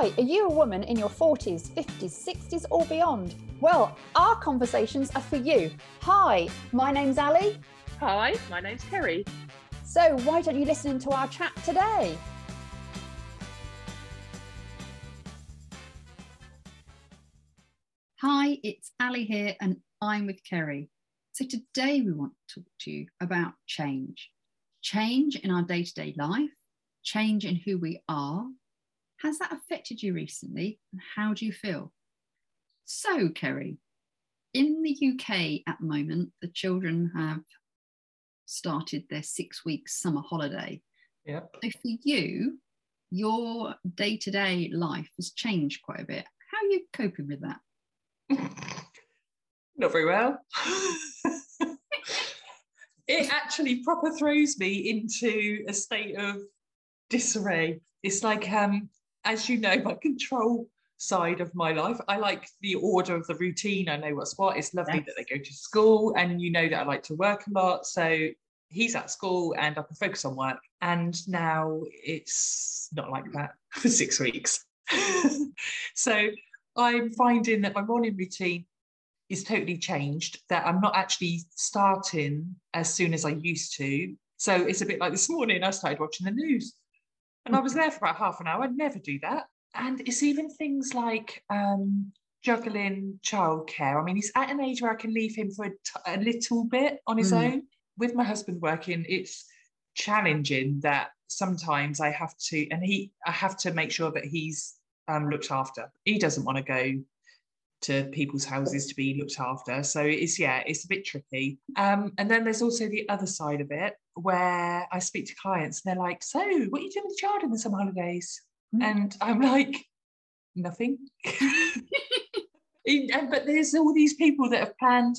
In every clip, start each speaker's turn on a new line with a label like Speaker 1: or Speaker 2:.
Speaker 1: Hi, are you a woman in your 40s, 50s, 60s, or beyond? Well, our conversations are for you. Hi, my name's Ali.
Speaker 2: Hi, my name's Kerry.
Speaker 1: So, why don't you listen to our chat today?
Speaker 3: Hi, it's Ali here, and I'm with Kerry. So, today we want to talk to you about change change in our day to day life, change in who we are. Has that affected you recently, and how do you feel? So, Kerry, in the UK at the moment, the children have started their six week summer holiday.
Speaker 2: Yeah.
Speaker 3: So, for you, your day to day life has changed quite a bit. How are you coping with that?
Speaker 2: Not very well. it actually proper throws me into a state of disarray. It's like, um, as you know, my control side of my life, I like the order of the routine. I know what's what. It's lovely
Speaker 3: Yes.
Speaker 2: that they go to school, and you know that I like to work a lot. So he's at school, and I can focus on work. And now it's not like that for six weeks. so I'm finding that my morning routine is totally changed, that I'm not actually starting as soon as I used to. So it's a bit like this morning, I started watching the news and I was there for about half an hour. I'd never do that. And it's even things like um, juggling childcare. I mean, he's at an age where I can leave him for a, t- a little bit on his
Speaker 3: Mm.
Speaker 2: own. With my husband working, it's challenging that sometimes I have to, and he, I have to make sure that he's um, looked after. He doesn't want to go to people's houses to be looked after. So it's yeah, it's a bit tricky. Um, and then there's also the other side of it where I speak to clients and they're like, "So, what are you doing with the child in the summer holidays?"
Speaker 3: Mm.
Speaker 2: And I'm like, "Nothing." But there's all these people that have planned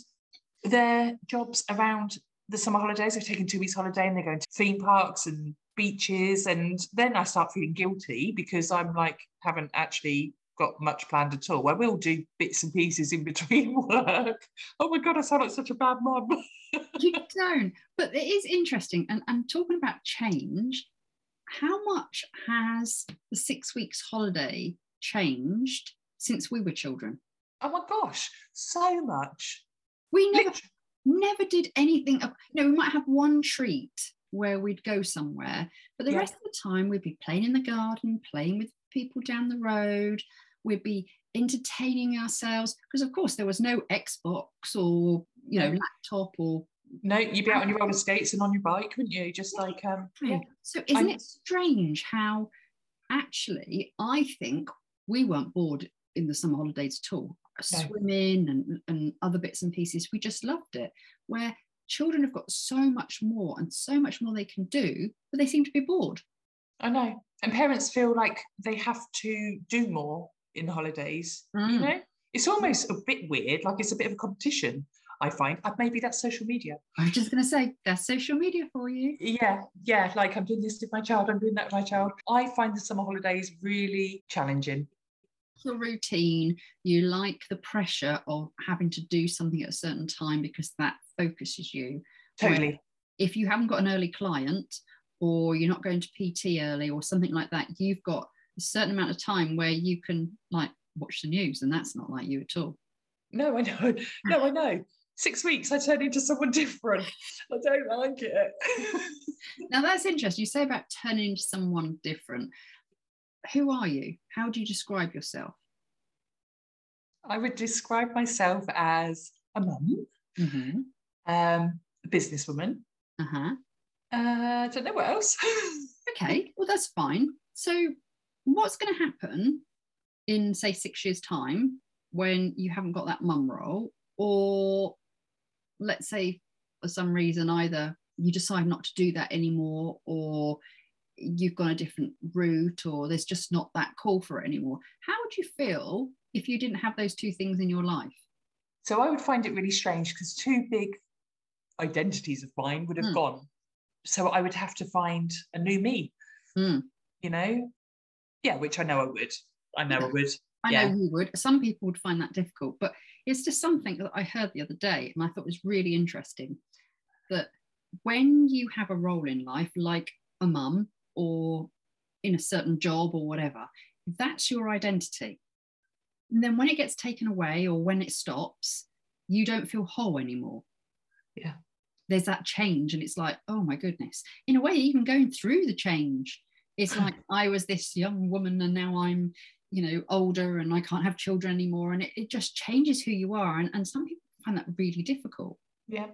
Speaker 2: their jobs around the summer holidays. They've taken two weeks holiday and they're going to theme parks and beaches. And then I start feeling guilty because I'm like, haven't actually got much planned at all. I will do bits and pieces in between work. Oh my God, I sound like such a bad mum.
Speaker 3: you don't. But it is interesting. And, and talking about change, how much has the six weeks holiday changed since we were children?
Speaker 2: oh my gosh, so much.
Speaker 3: We never
Speaker 2: Literally.
Speaker 3: never did anything. of- You know, we might have one treat where we'd go somewhere, but the
Speaker 2: Yeah.
Speaker 3: rest of the time we'd be playing in the garden, playing with people down the road. We'd be entertaining ourselves because, of course, there was no Xbox or you know laptop or
Speaker 2: No, you'd be out on your roller skates and on your bike, wouldn't you? Just like um, yeah.
Speaker 3: So isn't
Speaker 2: I-
Speaker 3: it strange how actually I think we weren't bored in the summer holidays at all.
Speaker 2: No.
Speaker 3: Swimming and, and other bits and pieces, we just loved it. Where children have got so much more and so much more they can do, but they seem to be bored.
Speaker 2: I know. And parents feel like they have to do more in the holidays. You
Speaker 3: Mm.
Speaker 2: know, it's almost a bit weird, like it's a bit of a competition. I find maybe that's social media.
Speaker 3: I was just going to say that's social media for you.
Speaker 2: Yeah, yeah. Like I'm doing this with my child, I'm doing that with my child. I find the summer holidays really challenging.
Speaker 3: The routine, you like the pressure of having to do something at a certain time because that focuses you. Where
Speaker 2: Totally.
Speaker 3: if you haven't got an early client or you're not going to PT early or something like that, you've got a certain amount of time where you can like watch the news, and that's not like you at all.
Speaker 2: No, I know. No, I know. Six weeks, I turn into someone different. I don't like it.
Speaker 3: Now that's interesting. You say about turning into someone different. Who are you? How do you describe yourself?
Speaker 2: I would describe myself as a mum,
Speaker 3: Mm-hmm.
Speaker 2: um, a businesswoman.
Speaker 3: Uh-huh.
Speaker 2: Uh, I don't know what else.
Speaker 3: Okay, well that's fine. So what's going to happen in say six years' time when you haven't got that mum role, or let's say for some reason either you decide not to do that anymore, or you've gone a different route, or there's just not that call for it anymore. How would you feel if you didn't have those two things in your life?
Speaker 2: So I would find it really strange because two big identities of mine would have
Speaker 3: Mm.
Speaker 2: gone. So I would have to find a new me,
Speaker 3: Mm.
Speaker 2: you know? Yeah, which I know I would. I know I would.
Speaker 3: I
Speaker 2: Yeah.
Speaker 3: know you would. Some people would find that difficult, but it's just something that I heard the other day and I thought was really interesting. That when you have a role in life, like a mum or in a certain job or whatever, that's your identity. And then when it gets taken away or when it stops, you don't feel whole anymore.
Speaker 2: Yeah.
Speaker 3: There's that change, and it's like, oh my goodness. In a way, even going through the change, it's like I was this young woman and now I'm, you know, older and I can't have children anymore. And it, it just changes who you are. And, and some people find that really difficult.
Speaker 2: Yeah.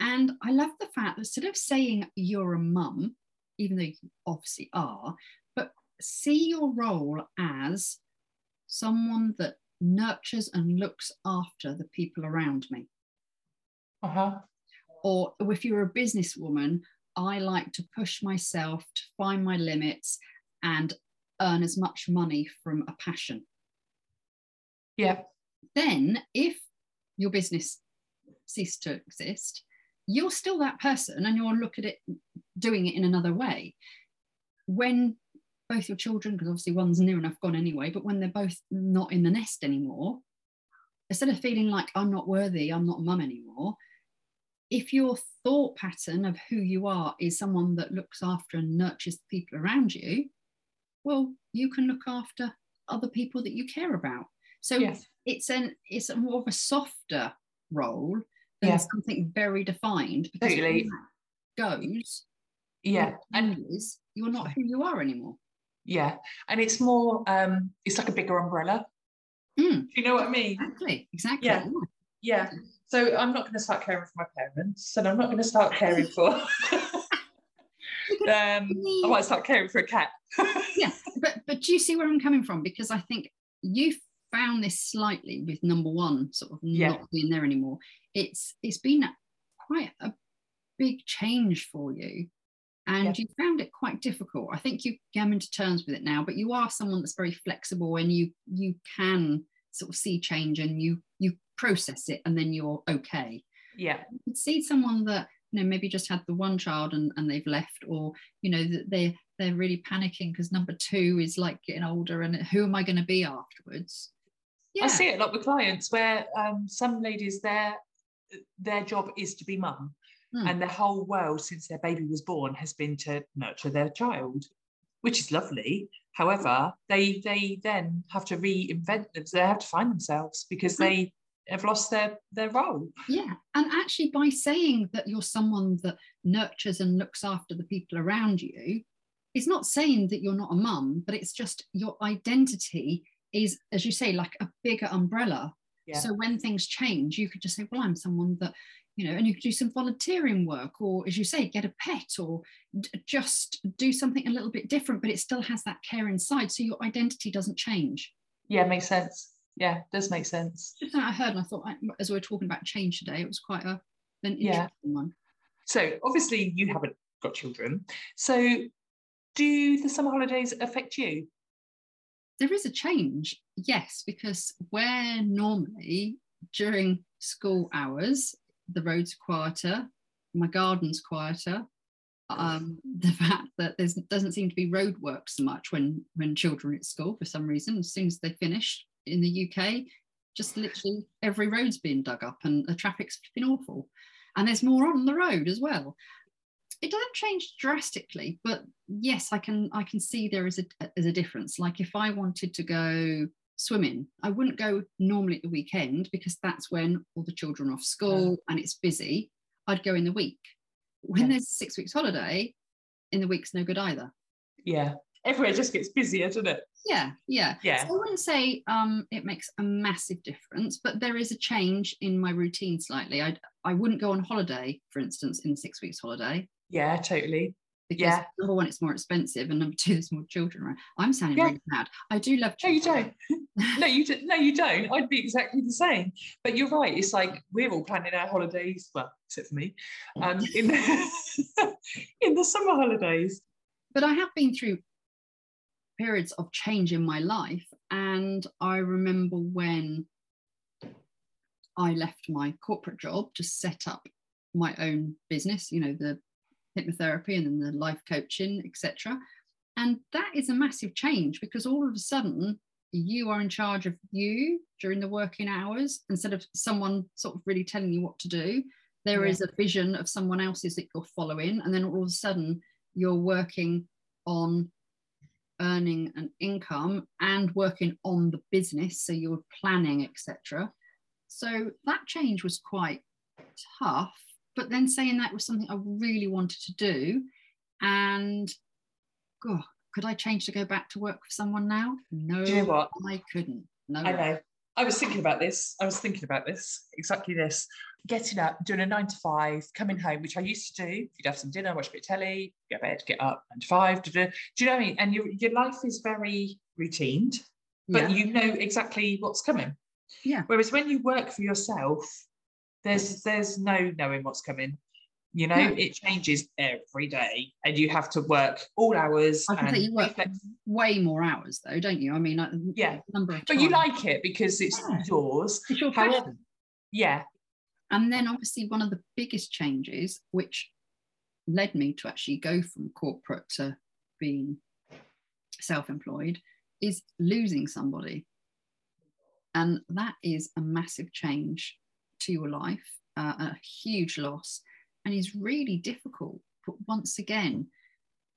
Speaker 3: And I love the fact that instead of saying you're a mum, even though you obviously are, but see your role as someone that nurtures and looks after the people around me.
Speaker 2: Uh-huh.
Speaker 3: Or if you're a businesswoman, I like to push myself to find my limits and earn as much money from a passion.
Speaker 2: Yeah.
Speaker 3: Then, if your business ceased to exist, you're still that person and you'll look at it doing it in another way. When both your children, because obviously one's near enough gone anyway, but when they're both not in the nest anymore, instead of feeling like I'm not worthy, I'm not mum anymore, if your thought pattern of who you are is someone that looks after and nurtures the people around you, well, you can look after other people that you care about. So
Speaker 2: Yes.
Speaker 3: it's an it's a more of a softer role than
Speaker 2: Yeah.
Speaker 3: something very defined because
Speaker 2: Totally.
Speaker 3: goes,
Speaker 2: Yeah. And
Speaker 3: changes, you're not who you are anymore.
Speaker 2: yeah. And it's more um it's like a bigger umbrella.
Speaker 3: Mm.
Speaker 2: Do you know what I mean?
Speaker 3: Exactly, exactly.
Speaker 2: Yeah. Yeah. So I'm not going to start caring for my parents, and I'm not going to start caring for. um, I might start caring for a cat.
Speaker 3: yeah, but but do you see where I'm coming from? Because I think you found this slightly with number one sort of
Speaker 2: Yeah.
Speaker 3: not being there anymore. It's it's been quite a big change for you. And
Speaker 2: Yeah.
Speaker 3: you found it quite difficult. I think you come into terms with it now, but you are someone that's very flexible and you you can sort of see change and you you process it and then you're okay
Speaker 2: Yeah.
Speaker 3: you could see someone that you know maybe just had the one child and, and they've left or you know that they they're really panicking because number two is like getting older and who am i going to be afterwards yeah
Speaker 2: I see it a lot with clients where um, some ladies their their job is to be mum,
Speaker 3: Hmm.
Speaker 2: and their whole world since their baby was born has been to nurture their child, which is lovely. However, they they then have to reinvent themselves. They have to find themselves because
Speaker 3: Hmm.
Speaker 2: they have lost their their role.
Speaker 3: yeah and actually by saying that you're someone that nurtures and looks after the people around you it's not saying that you're not a mum but it's just your identity is as you say like a bigger umbrella
Speaker 2: Yeah.
Speaker 3: So when things change, you could just say, well, I'm someone that, you know, and you could do some volunteering work, or as you say, get a pet, or d- just do something a little bit different, but it still has that care inside. So your identity doesn't change.
Speaker 2: Yeah, makes sense. Yeah, does make sense.
Speaker 3: Just I heard, and I thought, as we were talking about change today, it was quite a an interesting
Speaker 2: Yeah.
Speaker 3: one.
Speaker 2: So obviously you haven't got children. So do the summer holidays affect you?
Speaker 3: There is a change, yes, because where normally during school hours, the roads are quieter, my garden's quieter. Um, the fact that there doesn't seem to be road work so much when when children are at school for some reason. As soon as they finish in the UK, just literally every road's been dug up and the traffic's been awful. And there's more on the road as well. It doesn't change drastically, but yes, I can I can see there is a is a difference. Like if I wanted to go swimming, I wouldn't go normally at the weekend because that's when all the children are off school and it's busy. I'd go in the week. When
Speaker 2: Yeah.
Speaker 3: there's six weeks holiday, in the week's no good either.
Speaker 2: Yeah. Everywhere just gets busier, doesn't it?
Speaker 3: Yeah, yeah.
Speaker 2: Yeah.
Speaker 3: So I wouldn't say um, it makes a massive difference, but there is a change in my routine slightly. I I wouldn't go on holiday, for instance, in six weeks holiday
Speaker 2: Yeah, totally.
Speaker 3: because
Speaker 2: Yeah.
Speaker 3: number one, it's more expensive, and number two, there's more children around. I'm sounding
Speaker 2: Yeah.
Speaker 3: really bad. I do love
Speaker 2: No, you don't. no, you don't. No, you don't. I'd be exactly the same. But you're right. It's like we're all planning our holidays. Well, except for me, um, in the in the summer holidays.
Speaker 3: but I have been through periods of change in my life. And I remember when I left my corporate job to set up my own business, you know, the hypnotherapy and then the life coaching, etc. And that is a massive change because all of a sudden you are in charge of you during the working hours instead of someone sort of really telling you what to do. There
Speaker 2: Yeah.
Speaker 3: is a vision of someone else's that you're following, and then all of a sudden you're working on earning an income and working on the business so you're planning etc so that change was quite tough but then saying that was something i really wanted to do and God, could i change to go back to work for someone now no
Speaker 2: Do you know what?
Speaker 3: i couldn't no
Speaker 2: I know. I was thinking about this. I was thinking about this, exactly this. Getting up, doing a nine to five, coming home, which I used to do. You'd have some dinner, watch a bit of telly, get bed, get up, nine to five. da-da. Do you know what I mean? And your, your life is very routined, but
Speaker 3: yeah.
Speaker 2: you know exactly what's coming.
Speaker 3: Yeah.
Speaker 2: Whereas when you work for yourself, there's there's no knowing what's coming. You know,
Speaker 3: No.
Speaker 2: it changes every day, and you have to work all hours.
Speaker 3: I think you work way more hours though don't you i mean like,
Speaker 2: Yeah.
Speaker 3: number of
Speaker 2: but you like it because it's
Speaker 3: Yeah.
Speaker 2: yours.
Speaker 3: it's your passion.
Speaker 2: Yeah,
Speaker 3: And then obviously one of the biggest changes, which led me to actually go from corporate to being self-employed, is losing somebody. And that is a massive change to your life, uh, a huge loss, and is really difficult. But once again,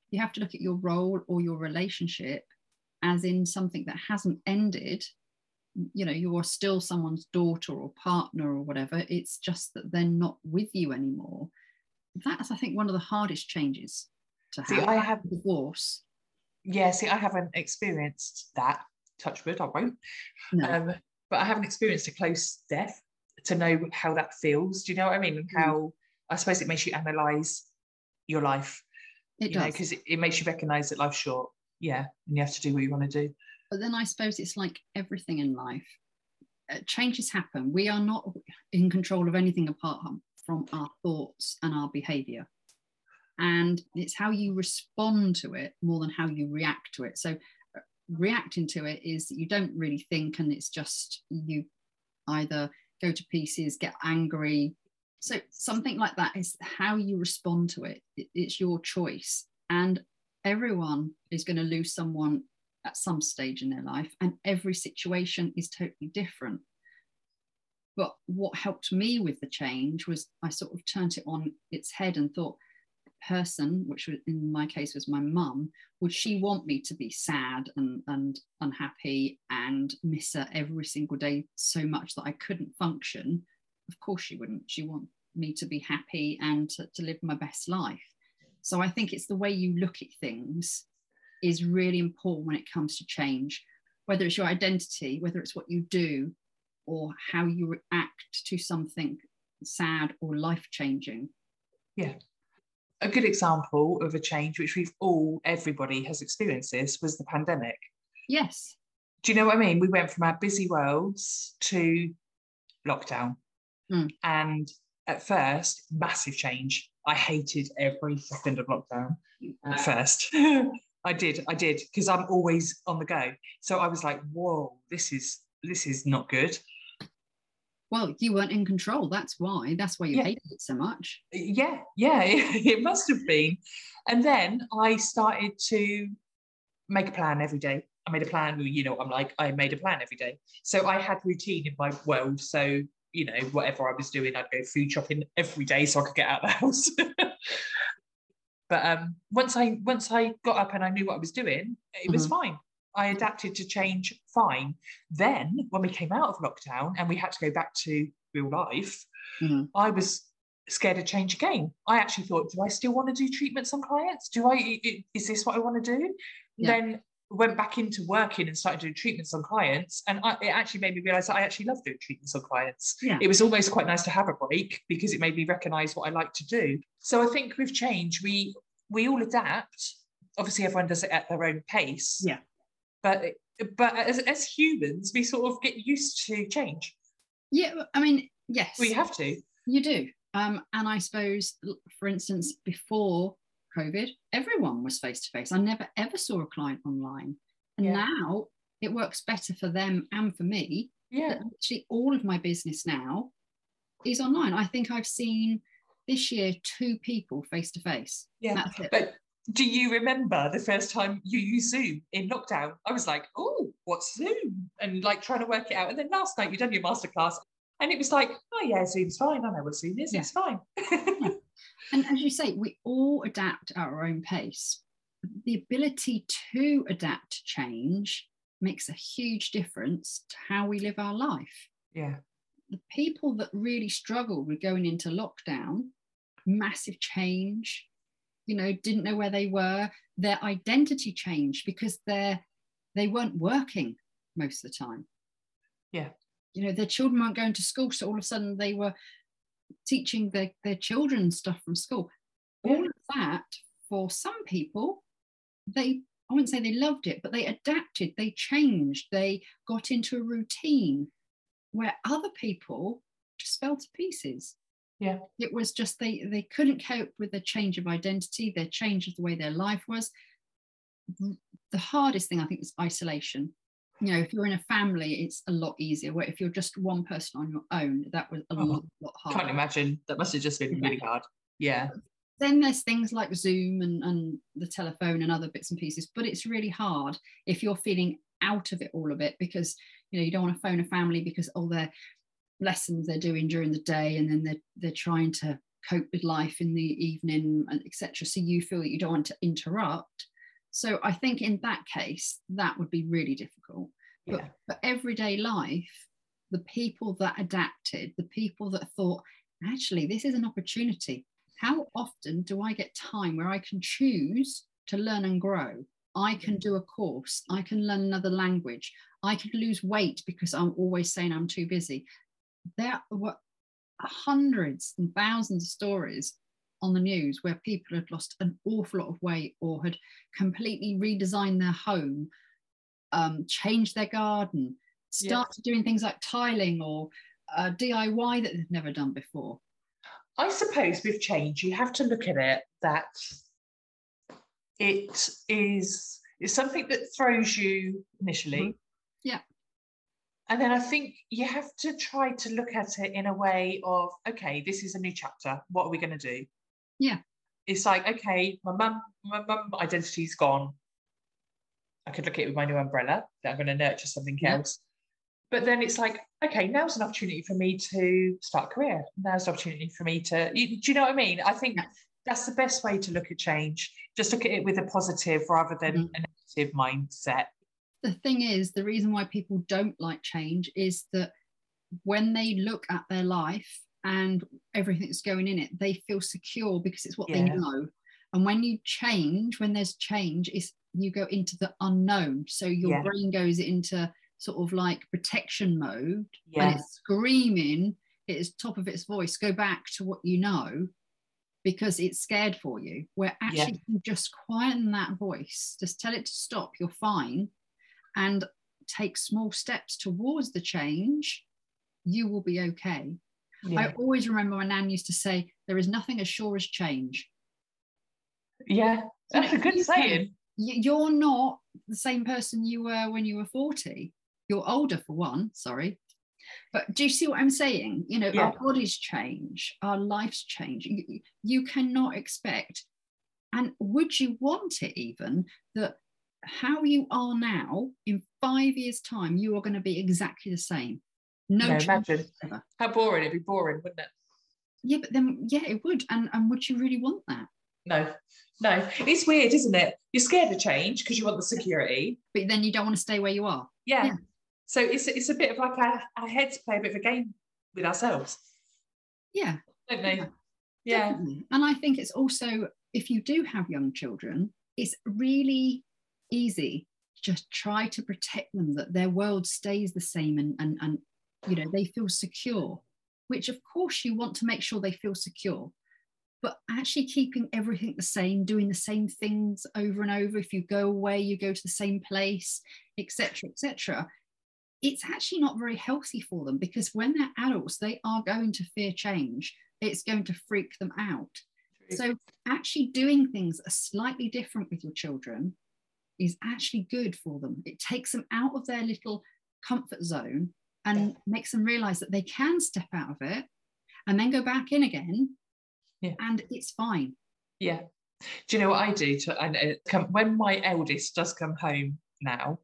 Speaker 3: you have to look at your role or your relationship as in something that hasn't ended you know you're still someone's daughter or partner or whatever it's just that they're not with you anymore that's i think one of the hardest changes to
Speaker 2: See,
Speaker 3: have
Speaker 2: I have-
Speaker 3: divorce
Speaker 2: yeah. See, I haven't experienced that. Touch wood, I won't.
Speaker 3: no
Speaker 2: Um, but I haven't experienced a close death to know how that feels. Do you know what I mean? And
Speaker 3: Mm.
Speaker 2: how I suppose it makes you analyze your life.
Speaker 3: it does
Speaker 2: because it, it makes you recognize that life's short. Yeah, and you have to do what you want to do.
Speaker 3: but then i suppose it's like everything in life uh, changes happen we are not in control of anything apart from our thoughts and our behavior and it's how you respond to it more than how you react to it so uh, reacting to it is that you don't really think and it's just you either go to pieces get angry so something like that is how you respond to it. It- it's your choice. And everyone is going to lose someone at some stage in their life and every situation is totally different. But what helped me with the change was i sort of turned it on its head and thought person which in my case was my mum would she want me to be sad and, and unhappy and miss her every single day so much that i couldn't function of course she wouldn't she want me to be happy and to, to live my best life so i think it's the way you look at things is really important when it comes to change, whether it's your identity, whether it's what you do, or how you react to something sad or life changing. Yeah.
Speaker 2: A good example of a change, which we've all, everybody has experienced this, was the pandemic.
Speaker 3: Yes.
Speaker 2: Do you know what I mean? We went from our busy worlds to lockdown.
Speaker 3: Mm.
Speaker 2: And at first, massive change. I hated every second of lockdown at first. I did, I did, because I'm always on the go. So I was like, whoa, this is this is not good.
Speaker 3: Well, you weren't in control. That's why. That's why you
Speaker 2: Yeah.
Speaker 3: hated it so much.
Speaker 2: Yeah, yeah, it must have been. And then I started to make a plan every day. I made a plan, you know, I'm like, I made a plan every day. So I had routine in my world. So, you know, whatever I was doing, I'd go food shopping every day so I could get out of the house. but um, once I once I got up and I knew what I was doing, it was fine. I adapted to change fine. Then when we came out of lockdown and we had to go back to real life,
Speaker 3: Mhm.
Speaker 2: I was scared of change again. I actually thought, do I still want to do treatments on clients? Do i- is this what I want to do?
Speaker 3: Yeah.
Speaker 2: Then went back into working and started doing treatments on clients. And I, it actually made me realize that I actually love doing treatments on clients.
Speaker 3: Yeah.
Speaker 2: It was almost quite nice to have a break because it made me recognize what I like to do. So I think with change, we we all adapt. Obviously, everyone does it at their own pace.
Speaker 3: Yeah.
Speaker 2: But but as, as humans, we sort of get used to change.
Speaker 3: Yeah. I mean, yes.
Speaker 2: We have to.
Speaker 3: You do. Um, and I suppose, for instance, before COVID, everyone was face to face. I never ever saw a client online. And
Speaker 2: Yeah.
Speaker 3: now it works better for them and for me.
Speaker 2: Yeah.
Speaker 3: Actually, all of my business now is online. I think I've seen this year two people face to face.
Speaker 2: Yeah.
Speaker 3: That's it.
Speaker 2: But do you remember the first time you used Zoom in lockdown? I was like, oh, what's Zoom? And like trying to work it out. And then last night you done your masterclass and it was like, oh yeah, Zoom's fine. I know what Zoom is.
Speaker 3: Yeah.
Speaker 2: It's fine.
Speaker 3: And as you say, we all adapt at our own pace. the ability to adapt to change makes a huge difference to how we live our life.
Speaker 2: Yeah.
Speaker 3: The people that really struggled with going into lockdown, massive change, you know, didn't know where they were, their identity changed because they're they weren't working most of the time.
Speaker 2: Yeah.
Speaker 3: You know, their children weren't going to school. So all of a sudden they were teaching their, their children stuff from school.
Speaker 2: Yeah.
Speaker 3: All of that, for some people, they I wouldn't say they loved it, but they adapted, they changed, they got into a routine where other people just fell to pieces.
Speaker 2: Yeah.
Speaker 3: It was just they they couldn't cope with the change of identity, their change of the way their life was. The hardest thing I think is isolation. You know, if you're in a family, it's a lot easier. Where if you're just one person on your own, that was a
Speaker 2: Oh,
Speaker 3: lot, lot harder.
Speaker 2: Can't imagine. That must have just been
Speaker 3: Yeah.
Speaker 2: really hard. Yeah.
Speaker 3: then there's things like Zoom and, and the telephone and other bits and pieces, but it's really hard if you're feeling out of it all a bit because you know you don't want to phone a family because all their lessons they're doing during the day and then they're they're trying to cope with life in the evening and etc. So you feel that you don't want to interrupt. So I think in that case that would be really difficult. But
Speaker 2: Yeah.
Speaker 3: for everyday life, the people that adapted, the people that thought, actually, this is an opportunity. How often do I get time where I can choose to learn and grow? I can mm. do a course, I can learn another language, I can lose weight because I'm always saying I'm too busy. There were hundreds and thousands of stories on the news where people had lost an awful lot of weight or had completely redesigned their home, um, changed their garden,
Speaker 2: Yeah.
Speaker 3: started doing things like tiling or uh, DIY that they've never done before.
Speaker 2: I suppose with change, you have to look at it that it is it's something that throws you initially.
Speaker 3: Mhm. Yeah.
Speaker 2: And then I think you have to try to look at it in a way of, okay, this is a new chapter. What are we going to do?
Speaker 3: Yeah.
Speaker 2: It's like, okay, my mum, my mum identity's gone. I could look at it with my new umbrella that I'm going to nurture something
Speaker 3: Yeah.
Speaker 2: else. But then it's like, okay, now's an opportunity for me to start a career. Now's an opportunity for me to, you, do you know what I mean? I think
Speaker 3: Yeah.
Speaker 2: that's the best way to look at change. Just look at it with a positive rather than
Speaker 3: Mhm.
Speaker 2: a negative mindset.
Speaker 3: the thing is, the reason why people don't like change is that when they look at their life and everything that's going in it, they feel secure because it's what they know. And when you change, when there's change, is you go into the unknown. So your
Speaker 2: Yeah.
Speaker 3: brain goes into sort of like protection mode
Speaker 2: Yeah.
Speaker 3: and it's screaming it is top of its voice go back to what you know because it's scared for you where
Speaker 2: Yeah.
Speaker 3: actually you just quieten that voice just tell it to stop you're fine and take small steps towards the change you will be okay i always remember my nan used to say there is nothing as sure as change
Speaker 2: yeah. That's a good
Speaker 3: You
Speaker 2: saying.
Speaker 3: You're not the same person you were when you were 40 you're older for one sorry but do you see what i'm saying you know
Speaker 2: Yeah.
Speaker 3: our bodies change our lives change you, you cannot expect and would you want it even that how you are now in five years time you are going to be exactly the same no
Speaker 2: No, imagine.
Speaker 3: whatsoever.
Speaker 2: How boring. It'd be boring, wouldn't it?
Speaker 3: yeah but then yeah it would and and would you really want that
Speaker 2: No. No. It's weird, isn't it? You're scared of change because you want the security.
Speaker 3: but then you don't want to stay where you are
Speaker 2: Yeah.
Speaker 3: Yeah.
Speaker 2: So it's it's a bit of like our, our heads play a bit of a game with ourselves,
Speaker 3: yeah
Speaker 2: don't they?
Speaker 3: Yeah.
Speaker 2: Yeah.
Speaker 3: Definitely. And I think it's also, if you do have young children, it's really easy to just try to protect them that their world stays the same and, and, and you know, they feel secure, which of course you want to make sure they feel secure. But actually keeping everything the same, doing the same things over and over. If you go away, you go to the same place, etc., etc. It's actually not very healthy for them because when they're adults, they are going to fear change it's going to freak them out. So, actually, doing things are slightly different with your children is actually good for them. It takes them out of their little comfort zone and makes them realize that they can step out of it and then go back in again.
Speaker 2: Yeah.
Speaker 3: And it's fine.
Speaker 2: Yeah. Do you know what I do? To, and uh, come, when my eldest does come home now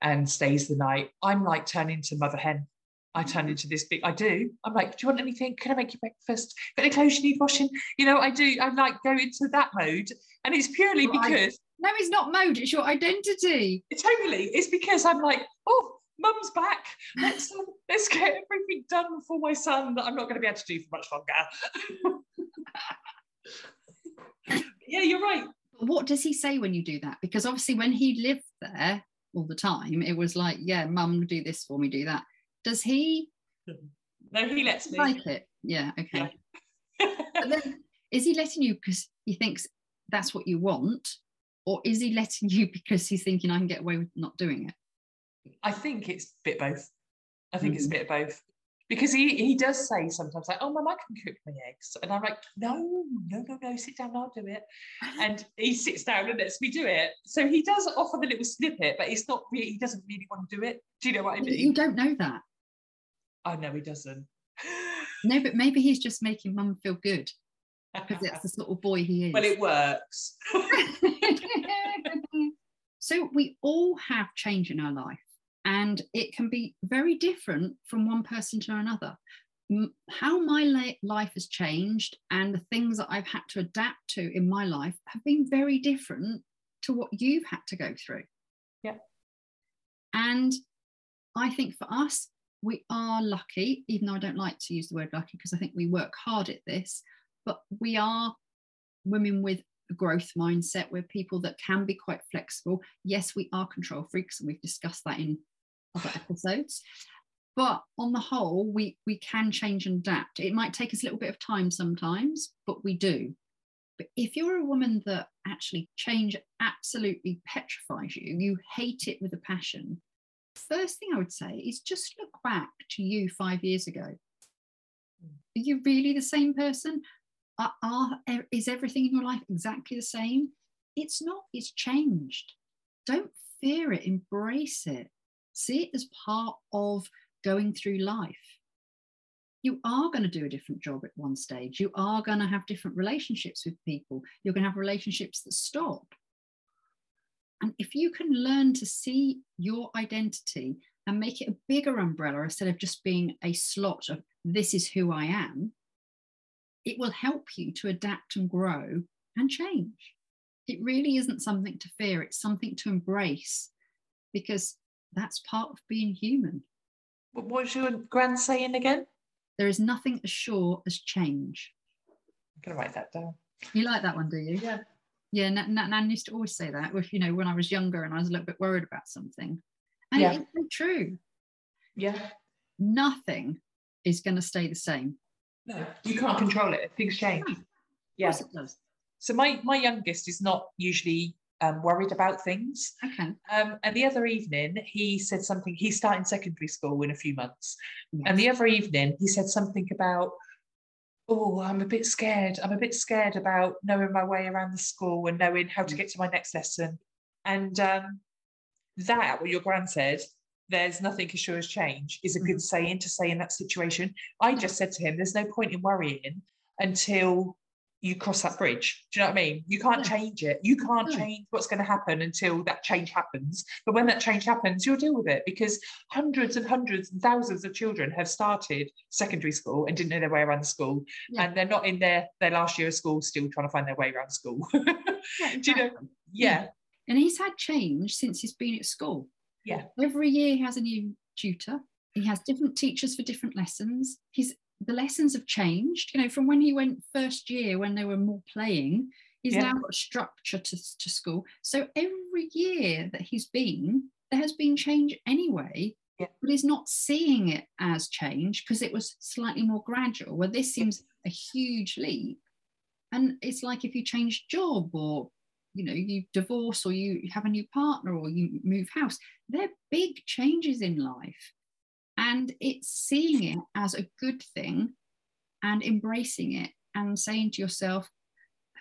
Speaker 2: and stays the night, I'm like turning into mother hen. I turn mm-hmm. into this big. I do. I'm like, do you want anything? Can I make you breakfast? Got any clothes you need washing? You know, I do. I'm like go into that mode, and it's purely
Speaker 3: Right.
Speaker 2: because
Speaker 3: No, it's not mode, it's your identity.
Speaker 2: Totally. It's because I'm like, oh, mum's back. Let's um, let's get everything done for my son that I'm not going to be able to do for much longer. yeah, you're right.
Speaker 3: What does he say when you do that? Because obviously, when he lived there all the time, it was like, yeah, mum, do this for me, do that. Does he?
Speaker 2: No, he lets me.
Speaker 3: Like it? Yeah. Okay. Yeah. but then, is he letting you because he thinks that's what you want, or is he letting you because he's thinking I can get away with not doing it?
Speaker 2: I think it's a bit both. I think mm. it's a bit of both. Because he, he does say sometimes like, oh, mum, I can cook my eggs. And I'm like, no, no, no, no, sit down, I'll do it. And he sits down and lets me do it. So he does offer the little snippet, but he's not really, he doesn't really want to do it. Do you know what I mean?
Speaker 3: You don't know that.
Speaker 2: Oh, no, he doesn't.
Speaker 3: no, but maybe he's just making mum feel good because that's the sort of boy he is.
Speaker 2: Well, it works.
Speaker 3: so we all have change in our life and it can be very different from one person to another. How my life has changed and the things that I've had to adapt to in my life have been very different to what you've had to go through.
Speaker 2: Yeah.
Speaker 3: And I think for us, we are lucky, even though I don't like to use the word lucky because I think we work hard at this, but we are women with a growth mindset. We're people that can be quite flexible. Yes, we are control freaks, and we've discussed that in other episodes. But on the whole, we we can change and adapt. It might take us a little bit of time sometimes, but we do. But if you're a woman that actually change absolutely petrifies you, you hate it with a passion, first thing I would say is just look back to you five years ago. Are you really the same person? Are, are, is everything in your life exactly the same? It's not, it's changed. Don't fear it, embrace it. See it as part of going through life. You are going to do a different job at one stage. You are going to have different relationships with people. You're going to have relationships that stop. And if you can learn to see your identity and make it a bigger umbrella instead of just being a slot of this is who I am, it will help you to adapt and grow and change. It really isn't something to fear, it's something to embrace because that's part of being human.
Speaker 2: What was your grand saying again?
Speaker 3: There is nothing as sure as change.
Speaker 2: I'm going to write that down.
Speaker 3: You like that one, do you?
Speaker 2: Yeah.
Speaker 3: Yeah, Nan, Nan used to always say that. If you know, when I was younger and I was a little bit worried about something, and yeah. it's true.
Speaker 2: Yeah.
Speaker 3: Nothing is going to stay the same.
Speaker 2: No, you can't control it. Things change. No.
Speaker 3: Yeah. it does.
Speaker 2: So my my youngest is not usually um, worried about things.
Speaker 3: Okay.
Speaker 2: Um, and the other evening, he said something. He's starting secondary school in a few months. Yes. And the other evening, he said something about, oh, I'm a bit scared. I'm a bit scared about knowing my way around the school and knowing how to get to my next lesson. And um, that, what your grand said, there's nothing as sure as change, is a good mm-hmm. saying to say in that situation. I just said to him, there's no point in worrying until you cross that bridge. Do you know what I mean? You can't change it. You can't change what's going to happen until that change happens. But when that change happens, you'll deal with it because hundreds and hundreds and thousands of children have started secondary school and didn't know their way around the school. Yeah. And they're not in their, their last year of school still trying to find their way around school. yeah, exactly. Do you know? Yeah. yeah.
Speaker 3: And he's had change since he's been at school.
Speaker 2: Yeah.
Speaker 3: Every year he has a new tutor. He has different teachers for different lessons. He's the lessons have changed. You know, from when he went first year when they were more playing, he's yeah. now got structure to, to school. So every year that he's been, there has been change anyway.
Speaker 2: Yeah.
Speaker 3: But he's not seeing it as change because it was slightly more gradual. Where this seems a huge leap. And it's like if you change job or you know you divorce or you have a new partner or you move house they're big changes in life and it's seeing it as a good thing and embracing it and saying to yourself,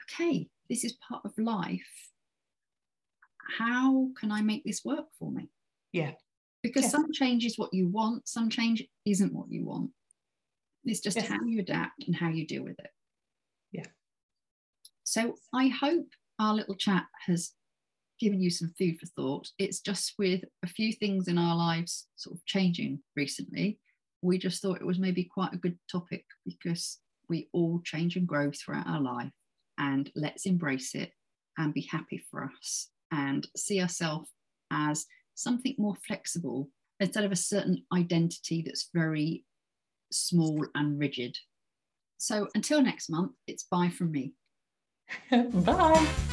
Speaker 3: okay, this is part of life. How can I make this work for me?
Speaker 2: Yeah.
Speaker 3: Because yeah. some change is what you want, some change isn't what you want. It's just how you adapt and how you deal with it.
Speaker 2: Yeah.
Speaker 3: So I hope our little chat has given you some food for thought. It's just with a few things in our lives sort of changing recently, we just thought it was maybe quite a good topic because we all change and grow throughout our life. And let's embrace it and be happy for us and see ourselves as something more flexible instead of a certain identity that's very small and rigid. So until next month, it's bye from me.
Speaker 2: bye.